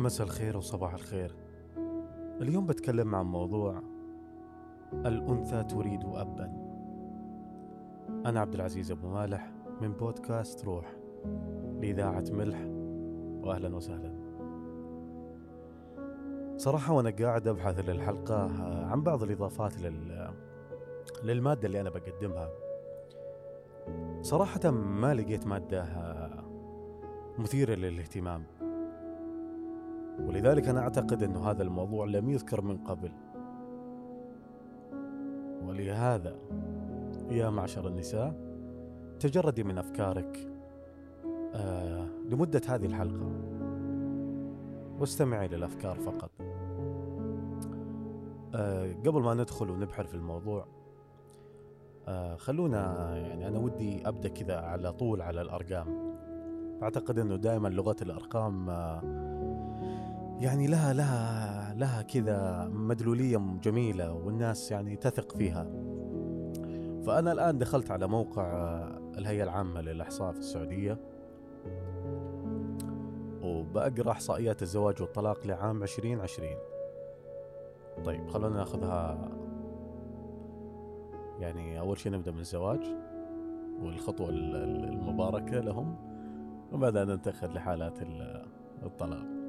مساء الخير وصباح الخير. اليوم بتكلم عن موضوع الأنثى تريد أبا. أنا عبد العزيز أبو مالح من بودكاست روح لإذاعة ملح وأهلا وسهلا. صراحة وأنا قاعد أبحث للحلقة عن بعض الإضافات لل... للمادة اللي أنا بقدمها. صراحة ما لقيت مادة مثيرة للاهتمام. ولذلك أنا أعتقد أن هذا الموضوع لم يذكر من قبل. ولهذا يا معشر النساء تجردي من أفكارك آه لمدة هذه الحلقة. واستمعي للأفكار فقط. آه قبل ما ندخل ونبحر في الموضوع آه خلونا يعني أنا ودي أبدأ كذا على طول على الأرقام. أعتقد أنه دائما لغة الأرقام آه يعني لها لها لها كذا مدلولية جميلة والناس يعني تثق فيها. فأنا الآن دخلت على موقع الهيئة العامة للإحصاء في السعودية. وبقرأ إحصائيات الزواج والطلاق لعام 2020 طيب خلونا ناخذها. يعني أول شيء نبدأ من الزواج والخطوة المباركة لهم وبعدها ننتقل لحالات الطلاق.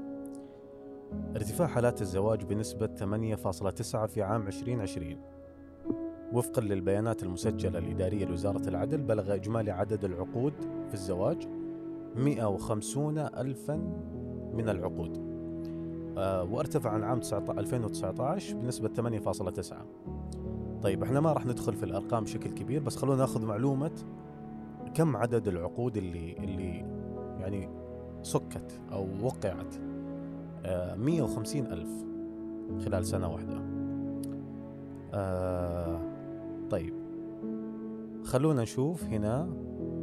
ارتفاع حالات الزواج بنسبة 8.9 في عام 2020 وفقا للبيانات المسجلة الإدارية لوزارة العدل بلغ إجمالي عدد العقود في الزواج 150 ألفا من العقود. آه وارتفع عن عام 2019 بنسبة 8.9 طيب إحنا ما راح ندخل في الأرقام بشكل كبير بس خلونا ناخذ معلومة كم عدد العقود اللي اللي يعني سكت أو وقعت. 150 ألف خلال سنة واحدة. آه طيب. خلونا نشوف هنا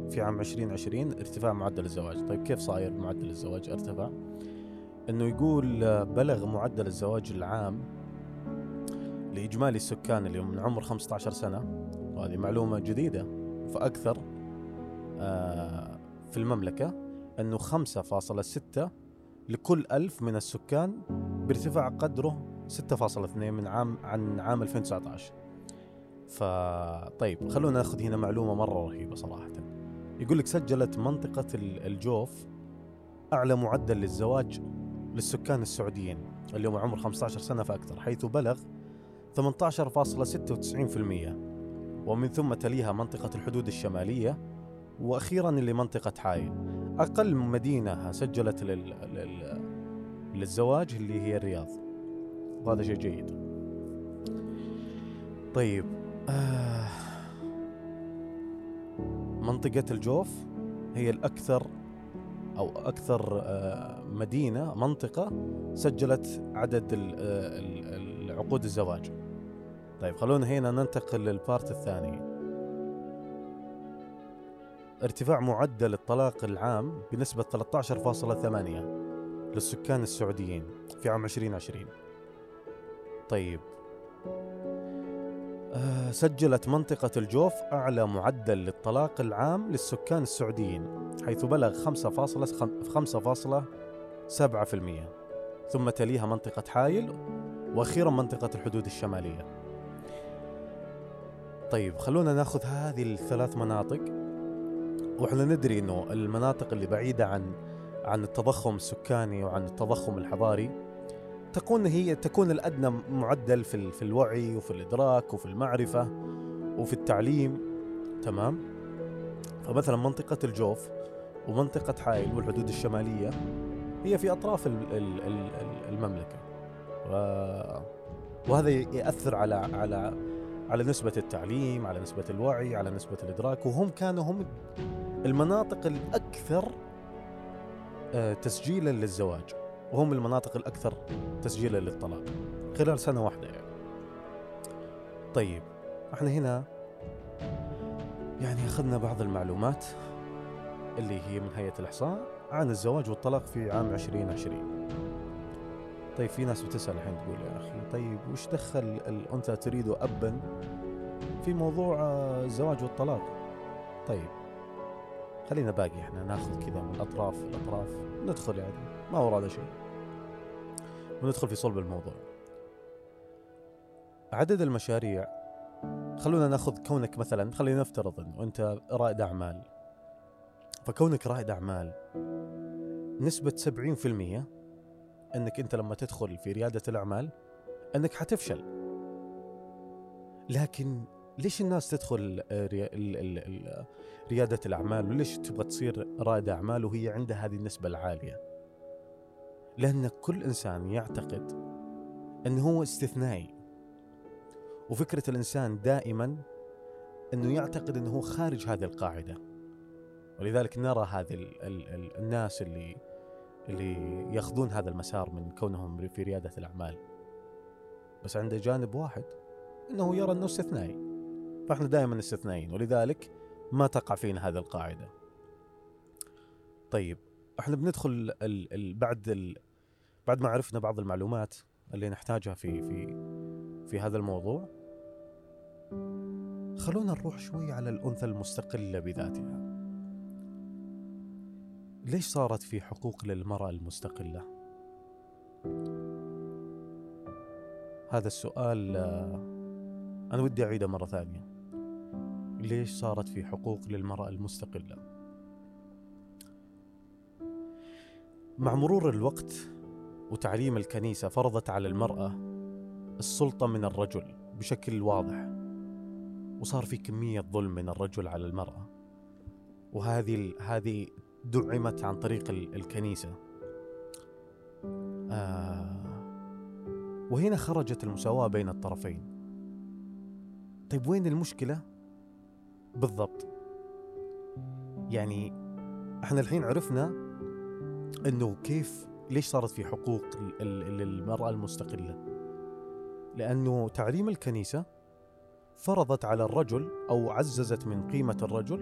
في عام 2020 ارتفاع معدل الزواج. طيب كيف صاير معدل الزواج؟ ارتفع. إنه يقول بلغ معدل الزواج العام لإجمالي السكان اللي من عمر 15 سنة. وهذه معلومة جديدة. فأكثر آه في المملكة أنه 5.6 لكل ألف من السكان بارتفاع قدره 6.2 من عام عن عام 2019 فطيب خلونا ناخذ هنا معلومة مرة رهيبة صراحة. يقول لك سجلت منطقة الجوف أعلى معدل للزواج للسكان السعوديين. اللي هم عمر 15 سنة فأكثر حيث بلغ 18.96% ومن ثم تليها منطقة الحدود الشمالية وأخيرا اللي منطقة حائل أقل مدينة سجلت لل... لل... للزواج اللي هي الرياض. وهذا شيء جيد. طيب آه منطقة الجوف هي الأكثر أو أكثر آه مدينة منطقة سجلت عدد العقود الزواج. طيب خلونا هنا ننتقل للبارت الثاني. ارتفاع معدل الطلاق العام بنسبة 13.8 للسكان السعوديين في عام 2020 طيب. آه سجلت منطقة الجوف أعلى معدل للطلاق العام للسكان السعوديين حيث بلغ 5.7% ثم تليها منطقة حايل وأخيرا منطقة الحدود الشمالية. طيب خلونا ناخذ هذه الثلاث مناطق. وإحنا ندري إنه المناطق اللي بعيدة عن عن التضخم السكاني وعن التضخم الحضاري تكون هي تكون الأدنى معدل في في الوعي وفي الإدراك وفي المعرفة وفي التعليم تمام؟ فمثلا منطقة الجوف ومنطقة حائل والحدود الشمالية هي في أطراف المملكة. وهذا يأثر على على على نسبة التعليم على نسبة الوعي على نسبة الإدراك وهم كانوا هم المناطق الأكثر تسجيلا للزواج وهم المناطق الأكثر تسجيلا للطلاق خلال سنة واحدة يعني. طيب إحنا هنا يعني أخذنا بعض المعلومات اللي هي من هيئة الإحصاء عن الزواج والطلاق في عام 2020 طيب في ناس بتسأل الحين تقول يا أخي طيب وش دخل الأنثى تريد أبا في موضوع الزواج والطلاق؟ طيب خلينا باقي إحنا ناخذ كذا من الأطراف الأطراف ندخل يعني ما ورانا شيء. وندخل في صلب الموضوع. عدد المشاريع خلونا ناخذ كونك مثلا خلينا نفترض إنه أنت رائد أعمال. فكونك رائد أعمال نسبة 70% إنك أنت لما تدخل في ريادة الأعمال إنك حتفشل. لكن ليش الناس تدخل ريادة الأعمال؟ وليش تبغى تصير رائد أعمال وهي عندها هذه النسبة العالية؟ لأن كل إنسان يعتقد أنه هو استثنائي. وفكرة الإنسان دائما أنه يعتقد أنه هو خارج هذه القاعدة. ولذلك نرى هذه ال ال ال الناس اللي اللي ياخذون هذا المسار من كونهم في ريادة الأعمال. بس عنده جانب واحد أنه يرى أنه استثنائي. فإحنا دائما استثنائيين ولذلك ما تقع فينا هذه القاعدة. طيب إحنا بندخل ال ال بعد ال بعد ما عرفنا بعض المعلومات اللي نحتاجها في في في هذا الموضوع خلونا نروح شوي على الأنثى المستقلة بذاتها. ليش صارت في حقوق للمرأة المستقلة؟ هذا السؤال آه، أنا ودي أعيده مرة ثانية ليش صارت في حقوق للمرأة المستقلة؟ مع مرور الوقت وتعليم الكنيسة فرضت على المرأة السلطة من الرجل بشكل واضح وصار في كمية ظلم من الرجل على المرأة وهذه هذه دعمت عن طريق الكنيسة. آه وهنا خرجت المساواة بين الطرفين. طيب وين المشكلة؟ بالضبط. يعني إحنا الحين عرفنا إنه كيف ليش صارت في حقوق للمرأة المستقلة؟ لأنه تعليم الكنيسة فرضت على الرجل أو عززت من قيمة الرجل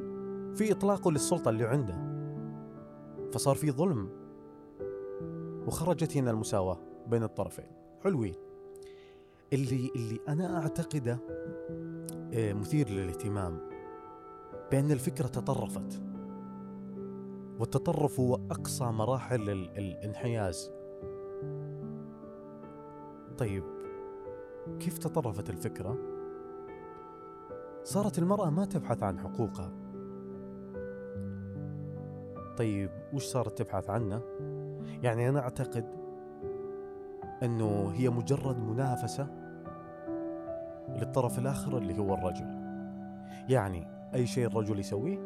في إطلاقه للسلطة اللي عنده. فصار في ظلم. وخرجت هنا المساواة بين الطرفين. حلوين. اللي اللي أنا أعتقده آه، مثير للاهتمام. بأن الفكرة تطرفت. والتطرف هو أقصى مراحل الانحياز. طيب كيف تطرفت الفكرة؟ صارت المرأة ما تبحث عن حقوقها. طيب وش صارت تبحث عنه؟ يعني أنا أعتقد أنه هي مجرد منافسة للطرف الآخر اللي هو الرجل. يعني أي شيء الرجل يسويه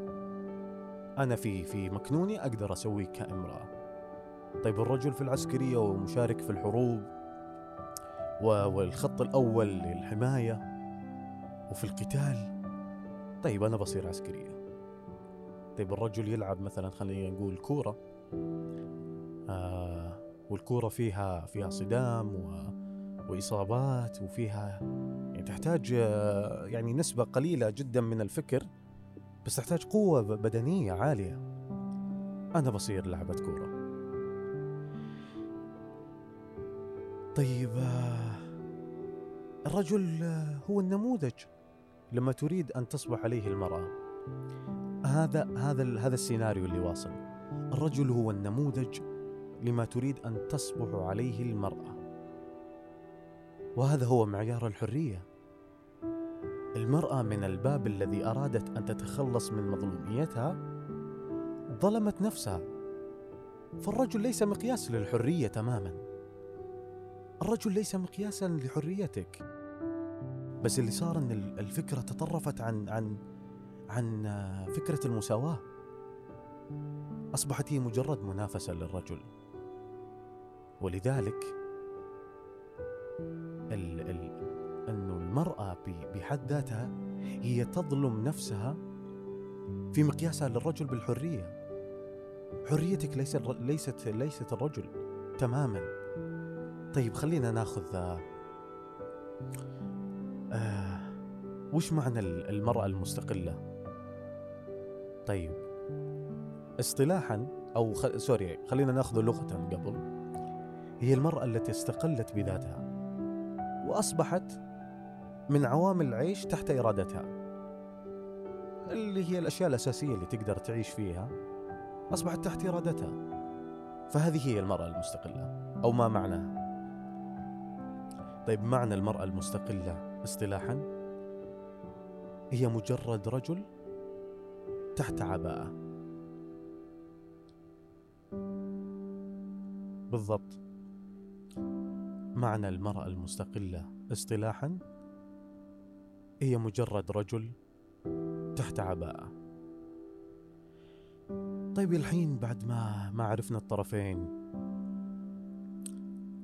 أنا في في مكنوني أقدر أسويه كامرأة. طيب الرجل في العسكرية ومشارك في الحروب والخط الأول للحماية وفي القتال. طيب أنا بصير عسكرية. طيب الرجل يلعب مثلا خلينا نقول كورة. آه والكورة فيها فيها صدام و وإصابات وفيها يعني تحتاج آه، يعني نسبة قليلة جدا من الفكر بس تحتاج قوة بدنية عالية. أنا بصير لعبة كورة. طيب آه، الرجل آه، هو النموذج لما تريد أن تصبح عليه المرأة. هذا هذا هذا السيناريو اللي واصل. الرجل هو النموذج لما تريد أن تصبح عليه المرأة. وهذا هو معيار الحرية. المرأة من الباب الذي أرادت أن تتخلص من مظلوميتها ظلمت نفسها. فالرجل ليس مقياس للحرية تماما. الرجل ليس مقياسا لحريتك. بس اللي صار إن الفكرة تطرفت عن عن عن فكرة المساواة. أصبحت هي مجرد منافسة للرجل. ولذلك ال ال أنه المرأة بحد ذاتها هي تظلم نفسها في مقياسها للرجل بالحرية. حريتك ليست ليست ليست الرجل تماما. طيب خلينا ناخذ آه وش معنى المرأة المستقلة؟ طيب. اصطلاحا أو خ... سوري خلينا نأخذ لغة قبل. هي المرأة التي استقلت بذاتها وأصبحت من عوامل العيش تحت إرادتها. اللي هي الأشياء الأساسية اللي تقدر تعيش فيها أصبحت تحت إرادتها. فهذه هي المرأة المستقلة أو ما معناها؟ طيب معنى المرأة المستقلة اصطلاحا؟ هي مجرد رجل تحت عباءة. بالضبط. معنى المرأة المستقلة اصطلاحا هي مجرد رجل تحت عباءة. طيب الحين بعد ما ما عرفنا الطرفين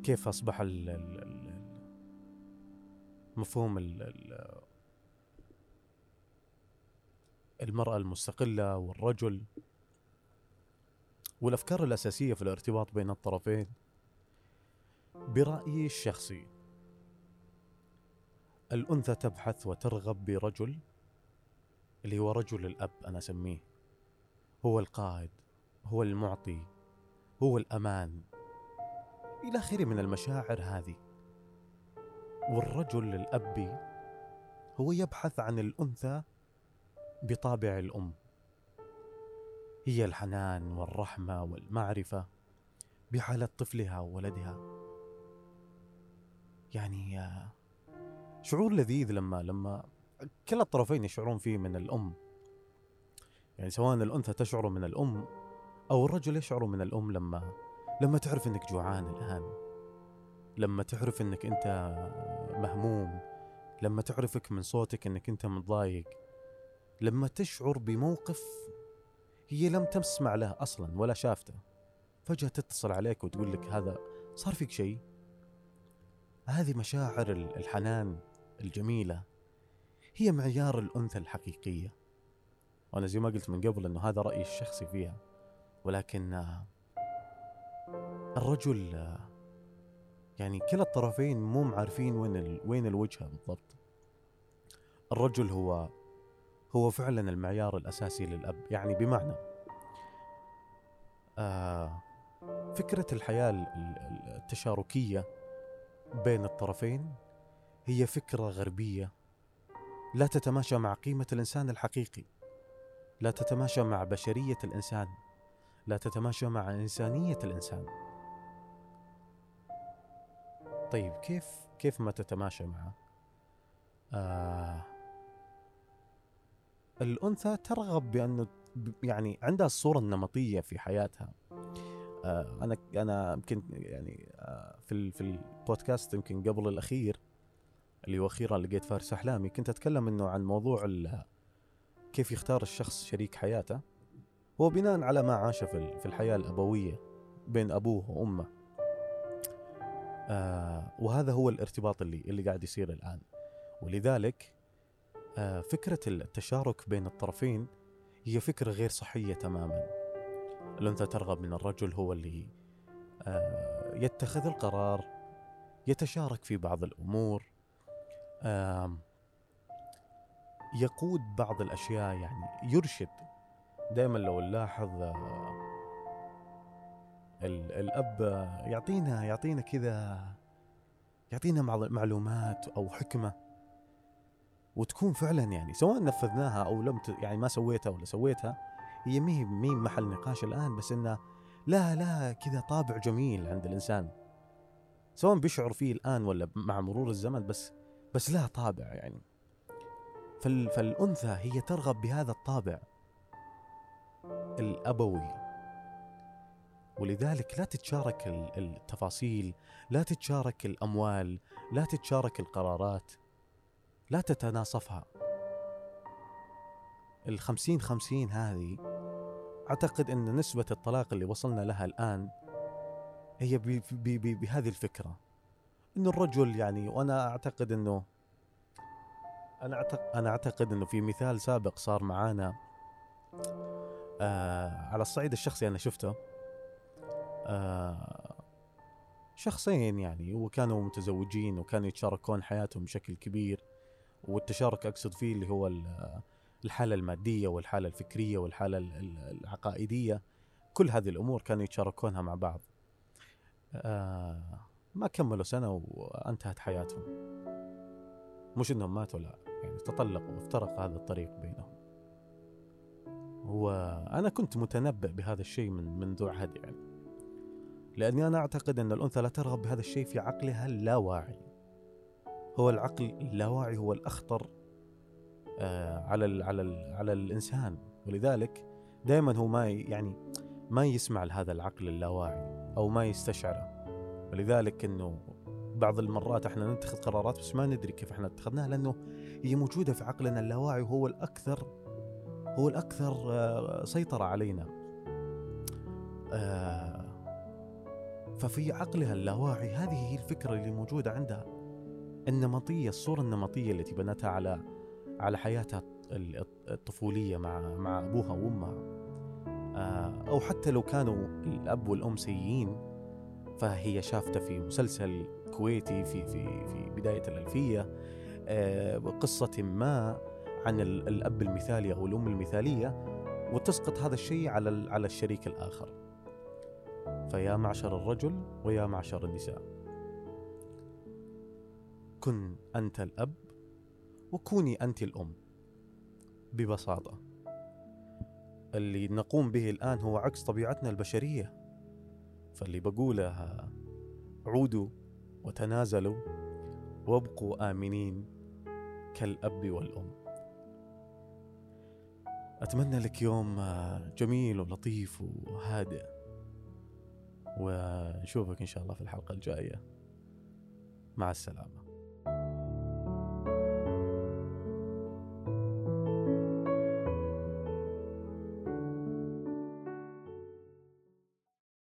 كيف أصبح ال ال مفهوم ال ال المرأة المستقلة والرجل والأفكار الأساسية في الارتباط بين الطرفين. برأيي الشخصي الأنثى تبحث وترغب برجل اللي هو رجل الأب أنا أسميه. هو القائد هو المعطي هو الأمان. إلى آخره من المشاعر هذه. والرجل الأبي هو يبحث عن الأنثى بطابع الأم. هي الحنان والرحمة والمعرفة بحالة طفلها وولدها. يعني شعور لذيذ لما لما كلا الطرفين يشعرون فيه من الأم. يعني سواء الأنثى تشعر من الأم أو الرجل يشعر من الأم لما لما تعرف إنك جوعان الآن. لما تعرف إنك أنت مهموم. لما تعرفك من صوتك إنك أنت متضايق. لما تشعر بموقف هي لم تسمع له أصلا ولا شافته. فجأة تتصل عليك وتقول لك هذا صار فيك شيء؟ هذه مشاعر الحنان الجميلة هي معيار الأنثى الحقيقية. وأنا زي ما قلت من قبل أنه هذا رأيي الشخصي فيها ولكن الرجل يعني كلا الطرفين مو عارفين وين وين الوجهة بالضبط. الرجل هو هو فعلا المعيار الأساسي للأب. يعني بمعنى آه فكرة الحياة التشاركية بين الطرفين هي فكرة غربية. لا تتماشى مع قيمة الإنسان الحقيقي. لا تتماشى مع بشرية الإنسان. لا تتماشى مع إنسانية الإنسان. طيب كيف كيف ما تتماشى معه آه الأنثى ترغب بأنه يعني عندها الصورة النمطية في حياتها. آه أنا أنا يمكن يعني آه في في البودكاست يمكن قبل الأخير اللي هو أخيرا لقيت فارس أحلامي كنت أتكلم إنه عن موضوع كيف يختار الشخص شريك حياته. هو بناء على ما عاش في الحياة الأبوية بين أبوه وأمه. آه وهذا هو الارتباط اللي اللي قاعد يصير الآن. ولذلك فكرة التشارك بين الطرفين هي فكرة غير صحية تماما. الأنثى ترغب من الرجل هو اللي آه يتخذ القرار يتشارك في بعض الأمور آه يقود بعض الأشياء يعني يرشد. دائما لو نلاحظ آه، الأب يعطينا يعطينا كذا يعطينا معلومات أو حكمة. وتكون فعلا يعني سواء نفذناها أو لم يعني ما سويتها ولا سويتها هي مي مي محل نقاش الآن بس إنه لا لا كذا طابع جميل عند الإنسان. سواء بيشعر فيه الآن ولا مع مرور الزمن بس بس لها طابع يعني. فالأنثى هي ترغب بهذا الطابع الأبوي. ولذلك لا تتشارك التفاصيل لا تتشارك الأموال لا تتشارك القرارات. لا تتناصفها. الخمسين خمسين هذه أعتقد أن نسبة الطلاق اللي وصلنا لها الآن هي بهذه الفكرة. أن الرجل يعني وأنا أعتقد أنه أنا اعتقد أنا أعتقد إنه في مثال سابق صار معانا آه على الصعيد الشخصي أنا شفته. آه شخصين يعني وكانوا متزوجين وكانوا يتشاركون حياتهم بشكل كبير. والتشارك أقصد فيه اللي هو الحالة المادية والحالة الفكرية والحالة العقائدية. كل هذه الأمور كانوا يتشاركونها مع بعض. آه ما كملوا سنة وانتهت حياتهم. مش إنهم ماتوا لا يعني تطلقوا وافترق هذا الطريق بينهم. وأنا كنت متنبأ بهذا الشيء من منذ عهد يعني. لأني أنا أعتقد أن الأنثى لا ترغب بهذا الشيء في عقلها اللاواعي. هو العقل اللاواعي هو الأخطر آه، على ال على ال على الإنسان. ولذلك دائما هو ما يعني ما يسمع لهذا العقل اللاواعي أو ما يستشعره. ولذلك أنه بعض المرات إحنا نتخذ قرارات بس ما ندري كيف إحنا اتخذناها لأنه هي موجودة في عقلنا اللاواعي وهو الأكثر هو الأكثر آه، سيطرة علينا. آه، ففي عقلها اللاواعي هذه هي الفكرة اللي موجودة عندها. النمطية الصورة النمطية التي بنتها على على حياتها الطفولية مع مع أبوها وأمها. آه، أو حتى لو كانوا الأب والأم سيئين فهي شافتة في مسلسل كويتي في في في بداية الألفية. آه، قصه ما عن الأب المثالي أو الأم المثالية وتسقط هذا الشيء على على الشريك الآخر. فيا معشر الرجل ويا معشر النساء. كن أنت الأب وكوني أنت الأم. ببساطة اللي نقوم به الآن هو عكس طبيعتنا البشرية. فاللي بقوله عودوا وتنازلوا وابقوا آمنين كالأب والأم. أتمنى لك يوم جميل ولطيف وهادئ. ونشوفك إن شاء الله في الحلقة الجاية. مع السلامة.